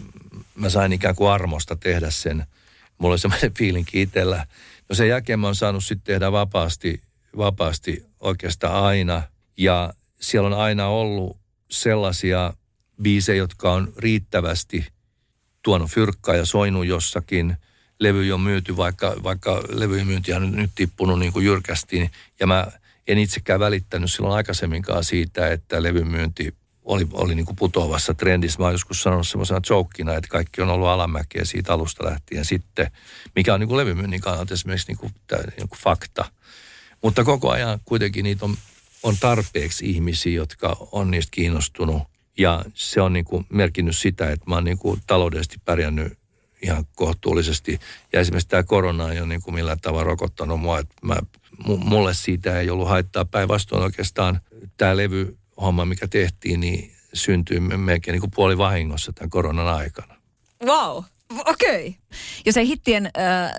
mä sain ikään kuin armosta tehdä sen. Mulla oli semmoinen fiilinki itsellä. No sen jälkeen mä oon saanut sitten tehdä vapaasti, vapaasti oikeastaan aina. Ja siellä on aina ollut sellaisia biisejä, jotka on riittävästi tuonut fyrkkaa ja soinut jossakin. Levy on myyty, vaikka, vaikka levyjen myynti on nyt tippunut niin kuin jyrkästi. Ja mä en itsekään välittänyt silloin aikaisemminkaan siitä, että levyn myynti oli, oli niin kuin putoavassa trendissä. Mä oon joskus sanonut semmoisena joukkina, että kaikki on ollut alamäkeä siitä alusta lähtien sitten, mikä on niin kuin levymyynnin kannalta esimerkiksi niin kuin, niin kuin fakta. Mutta koko ajan kuitenkin niitä on, on tarpeeksi ihmisiä, jotka on niistä kiinnostunut. Ja se on niin kuin merkinnyt sitä, että mä oon niin kuin taloudellisesti pärjännyt ihan kohtuullisesti. Ja esimerkiksi tämä korona ei ole niin kuin millään tavalla rokottanut mua. Että mä, mulle siitä ei ollut haittaa. Päinvastoin oikeastaan tämä levy homma, mikä tehtiin, niin syntyi melkein niin kuin puoli vahingossa tämän koronan aikana. Wow. Okei. Okay. Jos ei hittien äh,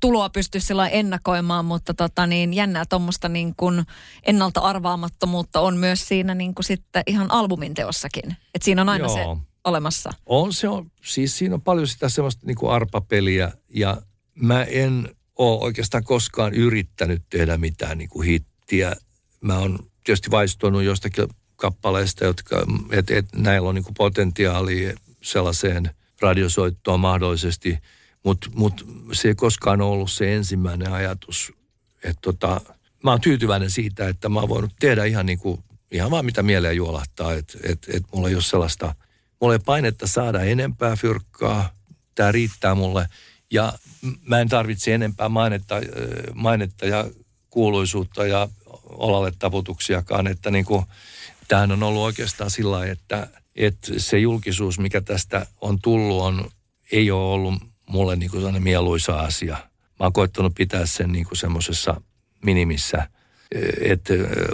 tuloa pysty sillä ennakoimaan, mutta tota niin, jännää tuommoista niin kuin ennalta arvaamattomuutta on myös siinä niin kuin sitten ihan albumin teossakin. Että siinä on aina Joo. se olemassa. On se on. Siis siinä on paljon sitä semmoista niin kuin arpapeliä ja mä en ole oikeastaan koskaan yrittänyt tehdä mitään niin kuin hittiä. Mä oon tietysti vaistunut jostakin kappaleista, jotka, että et, näillä on niin potentiaalia sellaiseen radiosoittoon mahdollisesti, mutta mut se ei koskaan ollut se ensimmäinen ajatus. Että tota, mä oon tyytyväinen siitä, että mä oon voinut tehdä ihan niin kuin, ihan vaan mitä mieleen juolahtaa, että et, et mulla ei ole sellaista, mulla ei painetta saada enempää fyrkkaa, tämä riittää mulle. Ja mä en tarvitse enempää mainetta, mainetta ja kuuluisuutta ja olalle taputuksiakaan, että niin kuin, tämähän on ollut oikeastaan sillä että, että se julkisuus, mikä tästä on tullut, on, ei ole ollut mulle niin kuin mieluisa asia. Mä oon koittanut pitää sen niin kuin semmoisessa minimissä,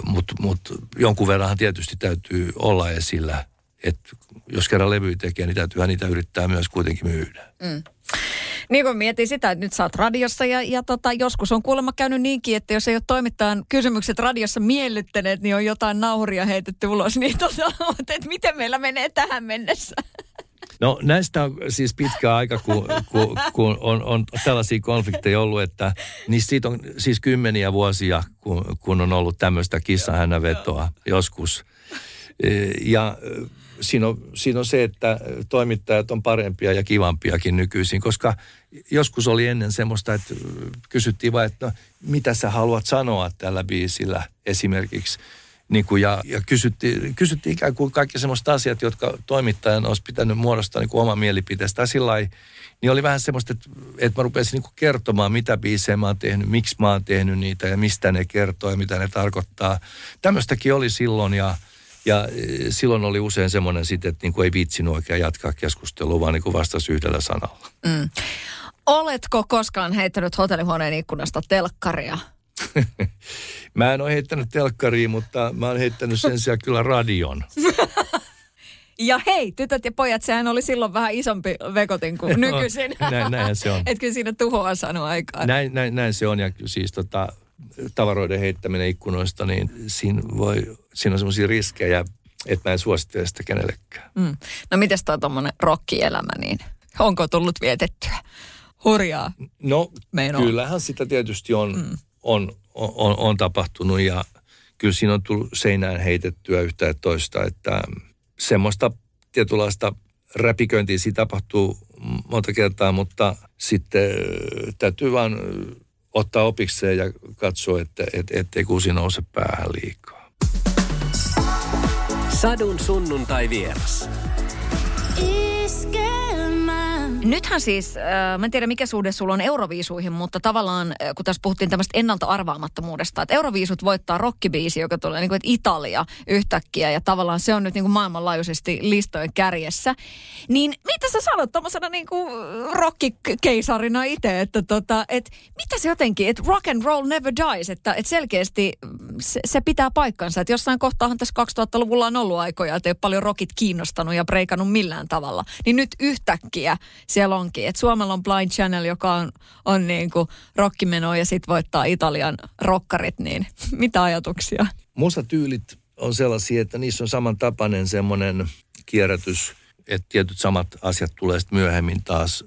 mutta mut, jonkun verran tietysti täytyy olla esillä. Että jos kerran levy tekee, niin täytyy niitä yrittää myös kuitenkin myydä. Mm. Niin kun mietin sitä, että nyt sä oot radiossa ja, ja tota, joskus on kuulemma käynyt niinkin, että jos ei ole toimittajan kysymykset radiossa miellyttäneet, niin on jotain nauhuria heitetty ulos. Niin tota, että miten meillä menee tähän mennessä? No näistä on siis pitkä aika, kun, kun, kun on, on tällaisia konflikteja ollut, että niin siitä on siis kymmeniä vuosia, kun, kun on ollut tämmöistä kissahännävetoa joskus. E, ja siinä on, siinä on se, että toimittajat on parempia ja kivampiakin nykyisin, koska joskus oli ennen semmoista, että kysyttiin vain, että no, mitä sä haluat sanoa tällä biisillä esimerkiksi. Niin kuin ja, ja kysyttiin, kysyttiin ikään kuin kaikki semmoiset asiat, jotka toimittajan olisi pitänyt muodostaa niin oma mielipiteestä. Sillä niin oli vähän semmoista, että, että mä rupesin niin kuin kertomaan, mitä biisejä mä oon tehnyt, miksi mä oon tehnyt niitä ja mistä ne kertoo ja mitä ne tarkoittaa. Tämmöistäkin oli silloin ja, ja e, silloin oli usein semmoinen sitten, että niin kuin ei viitsin oikein jatkaa keskustelua, vaan niin kuin vastasi yhdellä sanalla. Mm. Oletko koskaan heittänyt hotellihuoneen ikkunasta telkkaria? mä en ole heittänyt telkkaria, mutta mä oon heittänyt sen sijaan kyllä radion. Ja hei, tytöt ja pojat, sehän oli silloin vähän isompi vekotin kuin nykyisin. näin, näinhän se on. Kyllä siinä tuhoa saanut aikaan. Näin, näin, näin se on ja siis tota, tavaroiden heittäminen ikkunoista, niin siinä, voi, siinä on semmoisia riskejä, että mä en suosittele sitä kenellekään. Mm. No mites toi tuommoinen rokkielämä, niin onko tullut vietettyä? Hurjaa. No Meinoa. kyllähän sitä tietysti on, mm. on, on, on tapahtunut ja kyllä siinä on tullut seinään heitettyä yhtä ja toista, että semmoista tietynlaista räpiköintiä siinä tapahtuu monta kertaa, mutta sitten täytyy vaan ottaa opikseen ja katsoa, että et, ettei kusi nouse päähän liikaa. Sadun sunnuntai vieras. Nythän siis, äh, mä en tiedä mikä suhde sulla on euroviisuihin, mutta tavallaan äh, kun tässä puhuttiin tämmöistä ennalta arvaamattomuudesta, että euroviisut voittaa rockibiisi, joka tulee niin kuin, että Italia yhtäkkiä ja tavallaan se on nyt niin kuin maailmanlaajuisesti listojen kärjessä. Niin mitä sä sanot tuommoisena niin kuin rockikeisarina itse, että tota, et, mitä se jotenkin, että rock and roll never dies, että, että selkeästi se, se pitää paikkansa, että jossain kohtaahan tässä 2000-luvulla on ollut aikoja, että ei ole paljon rockit kiinnostanut ja breikannut millään tavalla, niin nyt yhtäkkiä siellä onkin. Et Suomella on Blind Channel, joka on, on niin kuin ja sitten voittaa Italian rokkarit, niin mitä ajatuksia? Musatyylit on sellaisia, että niissä on samantapainen semmoinen kierrätys, että tietyt samat asiat tulee sitten myöhemmin taas,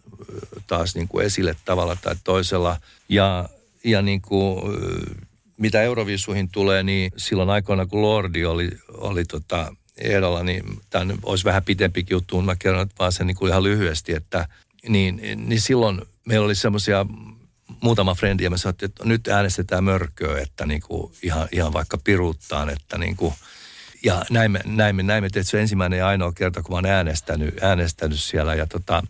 taas niin kuin esille tavalla tai toisella. Ja, ja niin kuin, mitä Euroviisuihin tulee, niin silloin aikoina kun Lordi oli, oli tota ehdolla, niin tämä olisi vähän pitempikin juttu, mä kerron vaan sen niin kuin ihan lyhyesti, että niin, niin silloin meillä oli semmoisia muutama frendi ja me sanottiin, että nyt äänestetään mörköä, että niin kuin ihan, ihan vaikka piruuttaan, että niin kuin, ja näin me, näin me, näin me että se ensimmäinen ja ainoa kerta, kun mä oon äänestänyt, äänestänyt siellä ja tota,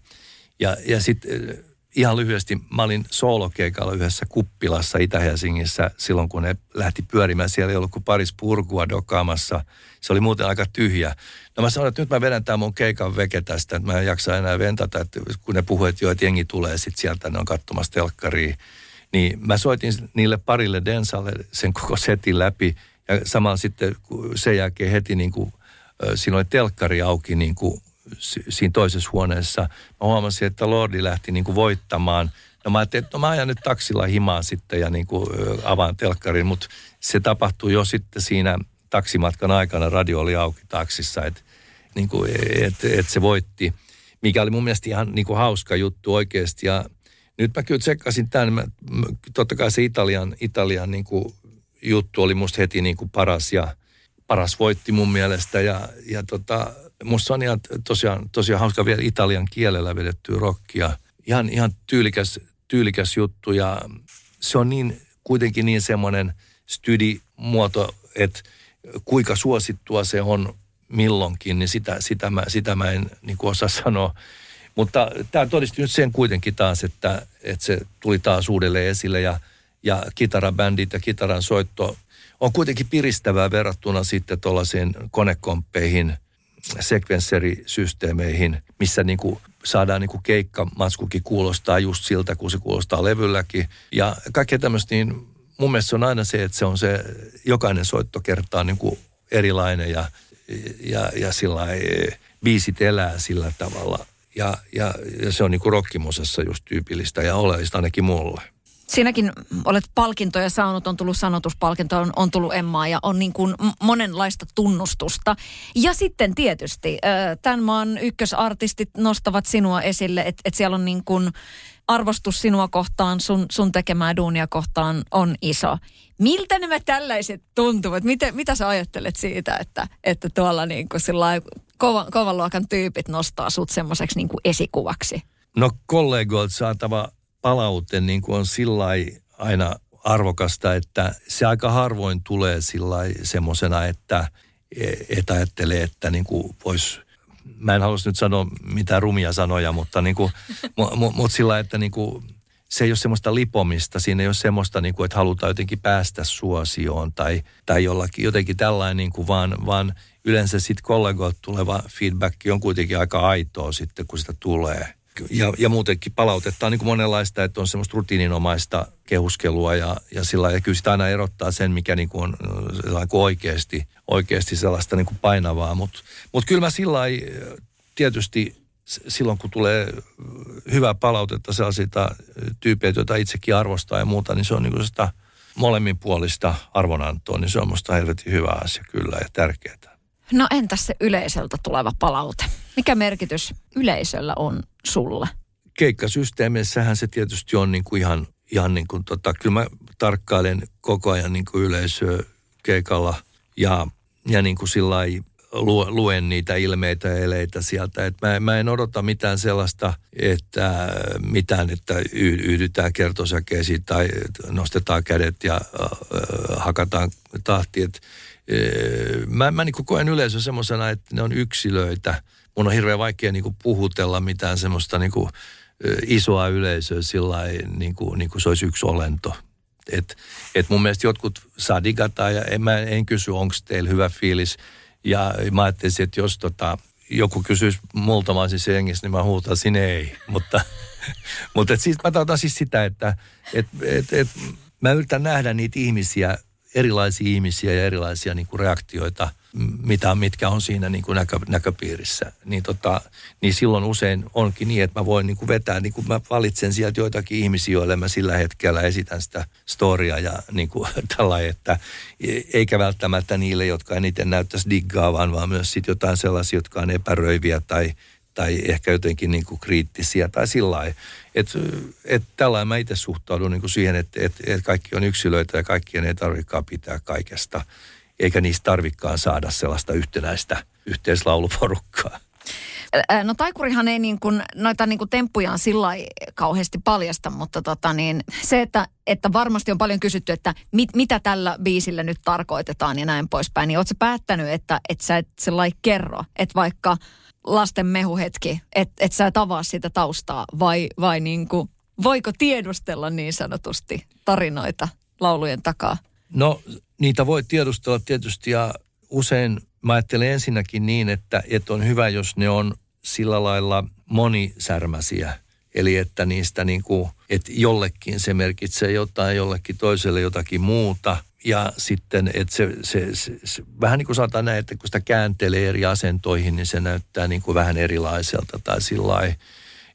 ja, ja sitten ihan lyhyesti, mä olin soolokeikalla yhdessä kuppilassa Itä-Helsingissä silloin, kun ne lähti pyörimään. Siellä ei ollut kuin paris purkua dokaamassa. Se oli muuten aika tyhjä. No mä sanoin, että nyt mä vedän tämän mun keikan veke tästä, että mä en jaksa enää ventata, että kun ne puhuivat, että jo, että jengi tulee sitten sieltä, ne on katsomassa telkkaria. Niin mä soitin niille parille densalle sen koko setin läpi ja samalla sitten sen jälkeen heti niin kuin, siinä oli telkkari auki niin kuin siinä toisessa huoneessa. Mä huomasin, että Lordi lähti niin kuin voittamaan. No mä ajattelin, että no mä ajan nyt taksilla himaa sitten ja niin kuin avaan telkkarin, mutta se tapahtui jo sitten siinä taksimatkan aikana. Radio oli auki taksissa, että niin kuin, et, et se voitti, mikä oli mun mielestä ihan niin kuin hauska juttu oikeasti. Ja nyt mä kyllä tsekkasin tämän, mä, totta kai se Italian, Italian niin kuin juttu oli musta heti niin kuin paras ja paras voitti mun mielestä. Ja, ja tota, musta on ihan tosiaan, tosiaan hauska vielä italian kielellä vedettyä rockia. Ihan, ihan tyylikäs, tyylikäs juttu ja se on niin, kuitenkin niin semmoinen studimuoto, että kuinka suosittua se on milloinkin, niin sitä, sitä, mä, sitä mä en niin kuin osaa sanoa. Mutta tämä todisti nyt sen kuitenkin taas, että, että se tuli taas uudelleen esille ja, ja kitarabändit ja kitaran soitto on kuitenkin piristävää verrattuna sitten tuollaisiin konekomppeihin, sekvensserisysteemeihin, missä niin kuin saadaan niin kuin keikkamaskukin kuulostaa just siltä, kun se kuulostaa levylläkin. Ja kaikkea tämmöistä, niin mun mielestä se on aina se, että se on se, jokainen soitto kertaa niin kuin erilainen ja, ja, ja sillä biisit elää sillä tavalla. Ja, ja, ja se on niin kuin just tyypillistä ja oleellista ainakin mulle. Sinäkin olet palkintoja saanut, on tullut sanotuspalkinto, on, on tullut Emmaa ja on niin kuin monenlaista tunnustusta. Ja sitten tietysti tämän maan ykkösartistit nostavat sinua esille, että et siellä on niin kuin arvostus sinua kohtaan, sun, sun tekemää duunia kohtaan on iso. Miltä nämä tällaiset tuntuvat? Miten, mitä sä ajattelet siitä, että, että tuolla niin kuin kovan, kovan luokan tyypit nostaa sut semmoiseksi niin esikuvaksi? No kollegoilta saatava palaute niin kuin on sillä aina arvokasta, että se aika harvoin tulee sillä semmoisena, että et ajattelee, että niin kuin vois, mä en haluaisi nyt sanoa mitään rumia sanoja, mutta niin kuin, mu, mu, mut sillä että niin kuin, se ei ole semmoista lipomista, siinä ei ole semmoista, niin kuin, että halutaan jotenkin päästä suosioon tai, tai jollakin, jotenkin tällainen, niin kuin, vaan, vaan yleensä sitten kollegoilta tuleva feedback on kuitenkin aika aitoa sitten, kun sitä tulee ja, ja muutenkin palautetta on niin kuin monenlaista, että on semmoista rutiininomaista kehuskelua ja, ja sillä ja kyllä sitä aina erottaa sen, mikä niin kuin on niin kuin oikeasti, oikeasti sellaista niin kuin painavaa. Mutta mut kyllä mä sillä tietysti silloin, kun tulee hyvää palautetta sellaisilta tyypeiltä, joita itsekin arvostaa ja muuta, niin se on niin kuin sitä molemminpuolista arvonantoa, niin se on musta helvetin hyvä asia kyllä ja tärkeää. No entäs se yleisöltä tuleva palaute? Mikä merkitys yleisöllä on sulle? Keikkasysteemeissähän se tietysti on niin kuin ihan, ihan niin kuin tota, kyllä mä tarkkailen koko ajan niin kuin yleisöä keikalla ja, ja niin kuin sillä luen niitä ilmeitä ja eleitä sieltä. Et mä, mä en odota mitään sellaista, että mitään, että yhdytään kertosäkeisiin tai nostetaan kädet ja äh, hakataan tahti. Et mä, mä niin koen yleisö semmoisena, että ne on yksilöitä. Mun on hirveän vaikea niin kuin puhutella mitään semmoista niin kuin, isoa yleisöä sillä niin kuin, niin kuin se olisi yksi olento. Et, et mun mielestä jotkut saa digata ja en, mä en kysy, onko teillä hyvä fiilis. Ja mä ajattelin, että jos tota, joku kysyisi multa, mä olisin jengissä, niin mä huutaisin ei. Mutta, mutta et siis, mä tarkoitan siis sitä, että et, et, et, mä yritän nähdä niitä ihmisiä erilaisia ihmisiä ja erilaisia niin kuin reaktioita, mitä, mitkä on siinä niin kuin näkö, näköpiirissä. Niin, tota, niin silloin usein onkin niin, että mä voin niin kuin vetää, niin kuin mä valitsen sieltä joitakin ihmisiä, joille mä sillä hetkellä esitän sitä storia ja niin kuin tällä, että eikä välttämättä niille, jotka eniten näyttäisi diggaavan, vaan myös sitten jotain sellaisia, jotka on epäröiviä tai tai ehkä jotenkin niin kuin kriittisiä tai sillä lailla. Että et tällä mä itse suhtaudun niin kuin siihen, että et, et kaikki on yksilöitä ja kaikkien ei tarvikaan pitää kaikesta. Eikä niistä tarvikaan saada sellaista yhtenäistä yhteislauluporukkaa. No taikurihan ei niin kuin, noita niin kuin temppujaan sillä kauheasti paljasta, mutta tota niin, se, että, että varmasti on paljon kysytty, että mit, mitä tällä biisillä nyt tarkoitetaan ja näin poispäin, niin ootko päättänyt, että, että sä et sellainen kerro, että vaikka – lasten mehuhetki, että et sä et avaa sitä taustaa vai, vai niin kuin, voiko tiedustella niin sanotusti tarinoita laulujen takaa? No niitä voi tiedustella tietysti ja usein mä ajattelen ensinnäkin niin, että, että on hyvä, jos ne on sillä lailla monisärmäsiä. Eli että niistä niin kuin, että jollekin se merkitsee jotain, jollekin toiselle jotakin muuta – ja sitten, että se, se, se, se, vähän niin kuin sanotaan näin, että kun sitä kääntelee eri asentoihin, niin se näyttää niin kuin vähän erilaiselta tai sillä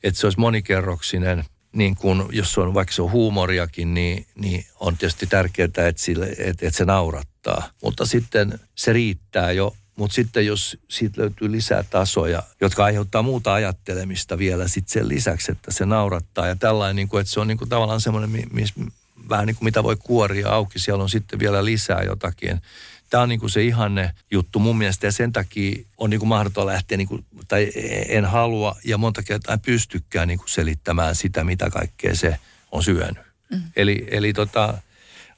että se olisi monikerroksinen, niin kuin jos on vaikka se on huumoriakin, niin, niin on tietysti tärkeää, että, sille, että, että se naurattaa. Mutta sitten se riittää jo mutta sitten jos siitä löytyy lisää tasoja, jotka aiheuttaa muuta ajattelemista vielä sitten sen lisäksi, että se naurattaa ja tällainen, niin kuin, että se on niin kuin tavallaan semmoinen, missä vähän niin kuin mitä voi kuoria auki, siellä on sitten vielä lisää jotakin. Tämä on niin kuin se ihanne juttu mun mielestä ja sen takia on niin kuin mahdoton lähteä, niin kuin, tai en halua ja monta kertaa en pystykään niin kuin selittämään sitä, mitä kaikkea se on syönyt. Mm. Eli, eli tota,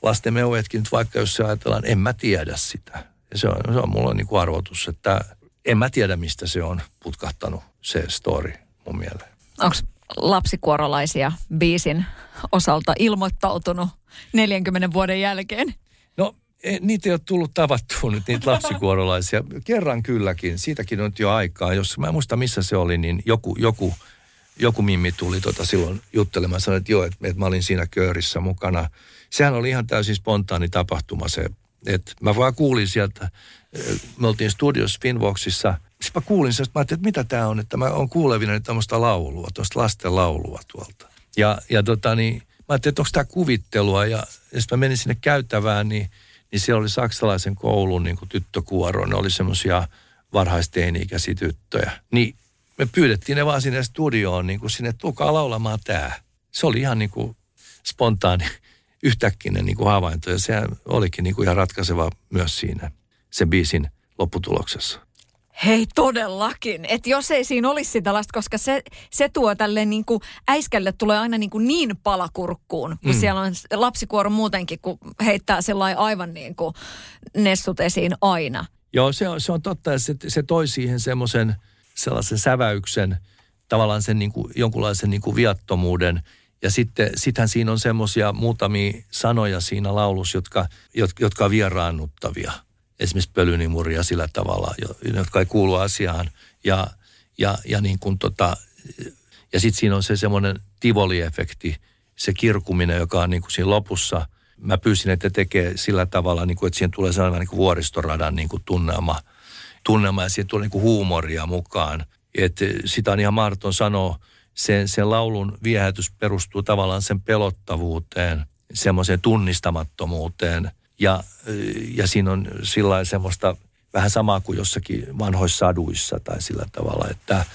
lasten meuetkin nyt vaikka jos se ajatellaan, en mä tiedä sitä. Se on, se on mulla niin kuin arvotus, että en mä tiedä mistä se on putkahtanut se story. mun mieleen. Onko lapsikuorolaisia biisin osalta ilmoittautunut 40 vuoden jälkeen? No ei, niitä ei ole tullut tavattua nyt, niitä lapsikuorolaisia. Kerran kylläkin, siitäkin on nyt jo aikaa. Jos mä en muista missä se oli, niin joku, joku, joku mimmi tuli tota silloin juttelemaan. Sanoi, että joo, että, että mä olin siinä köörissä mukana. Sehän oli ihan täysin spontaani tapahtuma se. Että mä vaan kuulin sieltä, me oltiin studios Finvoxissa. Sitten mä kuulin sen, että mä ajattelin, että mitä tämä on, että mä oon kuulevina nyt tämmöistä laulua, tuosta lasten laulua tuolta. Ja, ja tota niin, mä ajattelin, että onko tämä kuvittelua. Ja, ja sitten mä menin sinne käytävään, niin niin siellä oli saksalaisen koulun niin tyttökuoro. Ne oli semmoisia varhaisteini-ikäisiä tyttöjä. Niin me pyydettiin ne vaan sinne studioon, niin kuin sinne, tulkaa laulamaan tää. Se oli ihan niin kuin spontaani, yhtäkkinen niin kuin havainto. Ja se olikin niin kuin ihan ratkaiseva myös siinä sen biisin lopputuloksessa. Hei todellakin, että jos ei siinä olisi sitä lasta, koska se, se tuo tälle niin kuin, äiskälle tulee aina niin, kuin niin palakurkkuun, kun mm. siellä on lapsikuoro muutenkin, kun heittää sellainen aivan niin kuin nessut esiin aina. Joo, se on, se on totta, että se, se toi siihen semmoisen sellaisen säväyksen, tavallaan sen niin kuin, jonkunlaisen niin kuin viattomuuden. Ja sitten sittenhän siinä on semmoisia muutamia sanoja siinä laulussa, jotka, jotka on vieraannuttavia – esimerkiksi pölynimuria sillä tavalla, jotka ei kuulu asiaan. Ja, ja, ja, niin kuin tota, ja sitten siinä on se semmoinen tivoli-efekti, se kirkuminen, joka on niin kuin siinä lopussa. Mä pyysin, että tekee sillä tavalla, niin kuin, että siihen tulee sellainen niin kuin vuoristoradan niin kuin tunnelma, tunnelma ja siihen tulee niin kuin huumoria mukaan. Et sitä on ihan mahdoton sanoa. Sen, sen laulun viehätys perustuu tavallaan sen pelottavuuteen, semmoiseen tunnistamattomuuteen – ja, ja siinä on sillä semmoista vähän samaa kuin jossakin vanhoissa saduissa tai sillä tavalla, että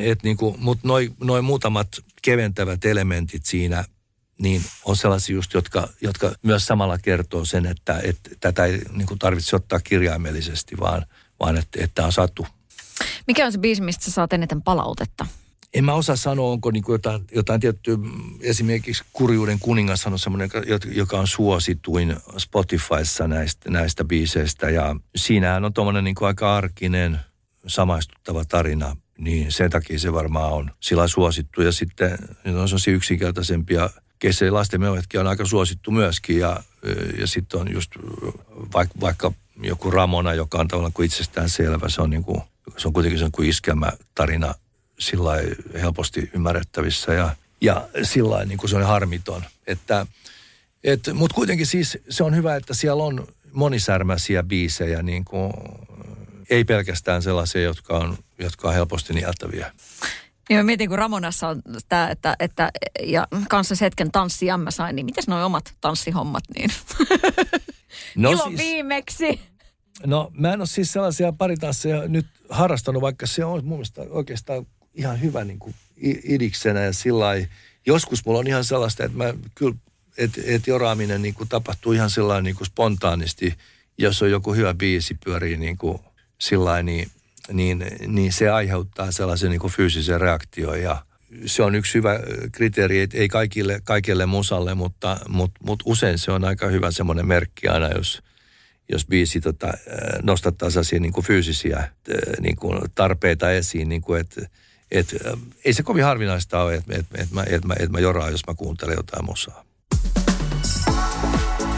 et niin kuin, mutta noin noi muutamat keventävät elementit siinä, niin on sellaisia just, jotka, jotka myös samalla kertoo sen, että, että tätä ei niin kuin tarvitse ottaa kirjaimellisesti, vaan, vaan että, että on satu. Mikä on se biisi, mistä sä saat eniten palautetta? En mä osaa sanoa, onko niin kuin jotain, jotain tiettyä, esimerkiksi Kurjuuden kuningas on semmoinen, joka on suosituin Spotifyssa näistä, näistä biiseistä. Ja siinähän on tuommoinen niin aika arkinen, samaistuttava tarina, niin sen takia se varmaan on sillä suosittu. Ja sitten on sellaisia yksinkertaisempia kesä lasten on aika suosittu myöskin. Ja, ja sitten on just vaikka, vaikka joku Ramona, joka on tavallaan kuin itsestään selvä. Se on, niin kuin, se on kuitenkin se kuin iskelmä tarina sillä helposti ymmärrettävissä ja, ja sillä niin kuin se on harmiton. Että, et, Mutta kuitenkin siis se on hyvä, että siellä on monisärmäisiä biisejä, niin kuin, ei pelkästään sellaisia, jotka on, jotka on helposti nieltäviä. Niin mä mietin, kun Ramonassa on tämä, että, että ja kanssa hetken tanssi mä sain, niin miten nuo omat tanssihommat niin? No Ilo siis, viimeksi. No mä en ole siis sellaisia paritansseja nyt harrastanut, vaikka se on mun mielestä oikeastaan ihan hyvä niin kuin idiksenä ja sillä Joskus mulla on ihan sellaista, että mä kyllä, että et joraaminen niin kuin tapahtuu ihan sillä niin kuin spontaanisti. Jos on joku hyvä biisi pyörii niin kuin sillä niin, niin, niin, se aiheuttaa sellaisen niin kuin fyysisen reaktion ja se on yksi hyvä kriteeri, että ei kaikille, kaikille musalle, mutta, mutta, mutta usein se on aika hyvä semmoinen merkki aina, jos, jos biisi tota, nostattaa sellaisia niin kuin fyysisiä niin kuin tarpeita esiin, niin kuin, että et, äh, ei se kovin harvinaista ole, että et, et mä, et mä, et mä joraan, jos mä kuuntelen jotain musaa.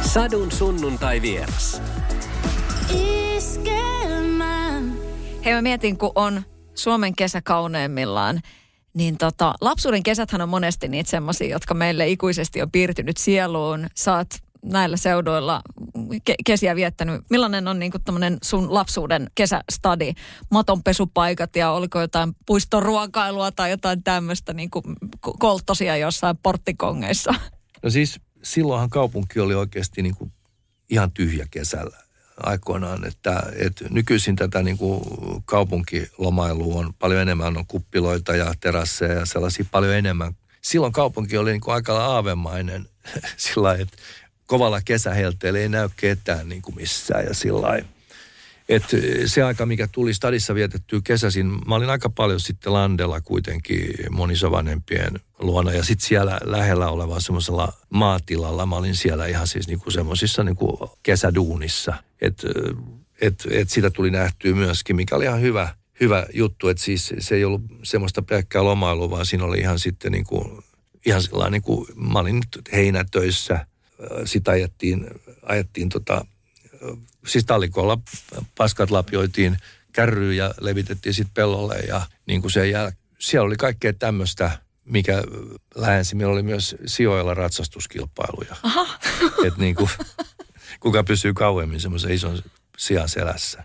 Sadun sunnuntai vieras. Hei mä mietin, kun on Suomen kesä kauneimmillaan, niin tota, lapsuuden kesäthän on monesti niitä semmoisia, jotka meille ikuisesti on piirtynyt sieluun. Saat näillä seuduilla ke- kesiä viettänyt. Millainen on niinku sun lapsuuden kesästadi? Matonpesupaikat ja oliko jotain puistoruokailua tai jotain tämmöistä niinku kolttosia jossain porttikongeissa? No siis silloinhan kaupunki oli oikeasti niinku ihan tyhjä kesällä aikoinaan, että, että nykyisin tätä niin kuin kaupunkilomailua on paljon enemmän, on kuppiloita ja terasseja ja sellaisia paljon enemmän. Silloin kaupunki oli niin kuin aika aavemainen sillä että kovalla kesähelteellä ei näy ketään niin kuin missään ja sillä et se aika, mikä tuli stadissa vietettyä kesäsin, mä olin aika paljon sitten Landella kuitenkin monisovanhempien luona ja sitten siellä lähellä oleva semmoisella maatilalla, mä olin siellä ihan siis niinku semmoisissa niinku kesäduunissa. Että et, et sitä tuli nähtyä myöskin, mikä oli ihan hyvä, hyvä juttu, että siis se ei ollut semmoista pelkkää lomailua, vaan siinä oli ihan sitten niin kuin, ihan sellainen niin kuin, mä olin nyt heinätöissä, sitä ajettiin, ajettiin tota, siis tallikolla paskat lapioitiin kärryyn ja levitettiin sitten pellolle ja niin kuin sen jäl- siellä oli kaikkea tämmöistä, mikä lähensi. Meillä oli myös sijoilla ratsastuskilpailuja. Että niin kuin, kuka pysyy kauemmin semmoisen ison sian selässä.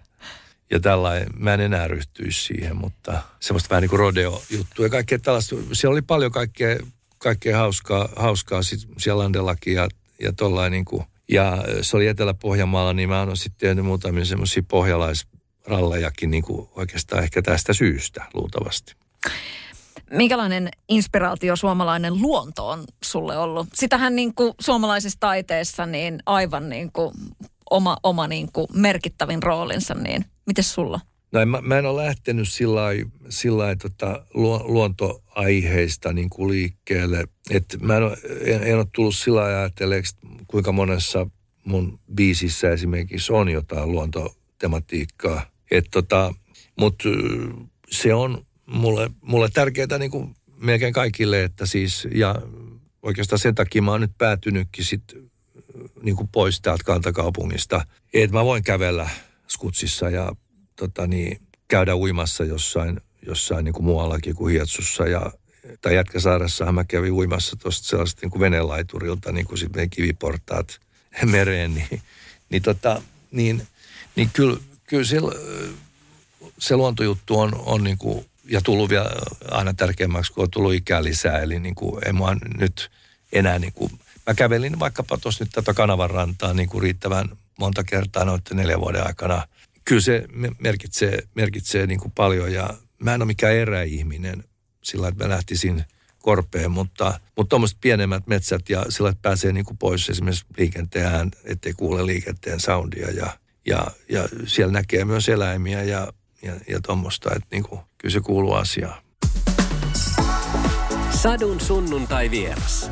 Ja tällainen, mä en enää ryhtyisi siihen, mutta semmoista vähän niin kuin rodeo-juttua ja kaikkea tällaista. Siellä oli paljon kaikkea, kaikkea hauskaa, hauskaa sit siellä Landellakin ja, ja tollain niin kuin, ja se oli Etelä-Pohjanmaalla, niin mä oon sitten tehnyt muutamia semmoisia pohjalaisrallejakin niin kuin oikeastaan ehkä tästä syystä luultavasti. Minkälainen inspiraatio suomalainen luonto on sulle ollut? Sitähän niin kuin suomalaisessa taiteessa niin aivan niin kuin oma, oma niin kuin merkittävin roolinsa, niin miten sulla? No mä, mä en ole lähtenyt sillä tota, luontoaiheista niin kuin liikkeelle. Et mä en ole, en, en ole tullut sillä ajatelleeksi, kuinka monessa mun biisissä esimerkiksi on jotain luontotematiikkaa. tota, Mutta se on mulle, mulle tärkeää niin kuin melkein kaikille, että siis, ja oikeastaan sen takia mä oon nyt päätynytkin sit niin kuin pois täältä kantakaupungista, että mä voin kävellä skutsissa ja tota niin, käydä uimassa jossain, jossain niin kuin muuallakin kuin Hietsussa ja tai Jätkäsaaressahan mä kävin uimassa tuosta sellaista niin kuin venelaiturilta, niin kuin sitten kiviportaat mereen, niin, niin, tota, niin, niin kyllä, kyllä se, se luontojuttu on, on niin kuin, ja tullut vielä aina tärkeämmäksi, kun on tullut ikää lisää, eli niin kuin, ei mua nyt enää niin kuin, mä kävelin vaikkapa tuossa nyt tätä kanavan rantaa niin kuin riittävän monta kertaa noiden neljän vuoden aikana. Kyllä se merkitsee, merkitsee niin kuin paljon ja mä en ole mikään eräihminen sillä, että mä lähtisin korpeen, mutta, mutta tuommoiset pienemmät metsät ja sillä, että pääsee niin kuin pois esimerkiksi liikenteen, ettei kuule liikenteen soundia ja, ja, ja siellä näkee myös eläimiä ja, ja, ja tuommoista, että niin kuin, kyllä se kuuluu asiaan. Sadun sunnuntai vieras.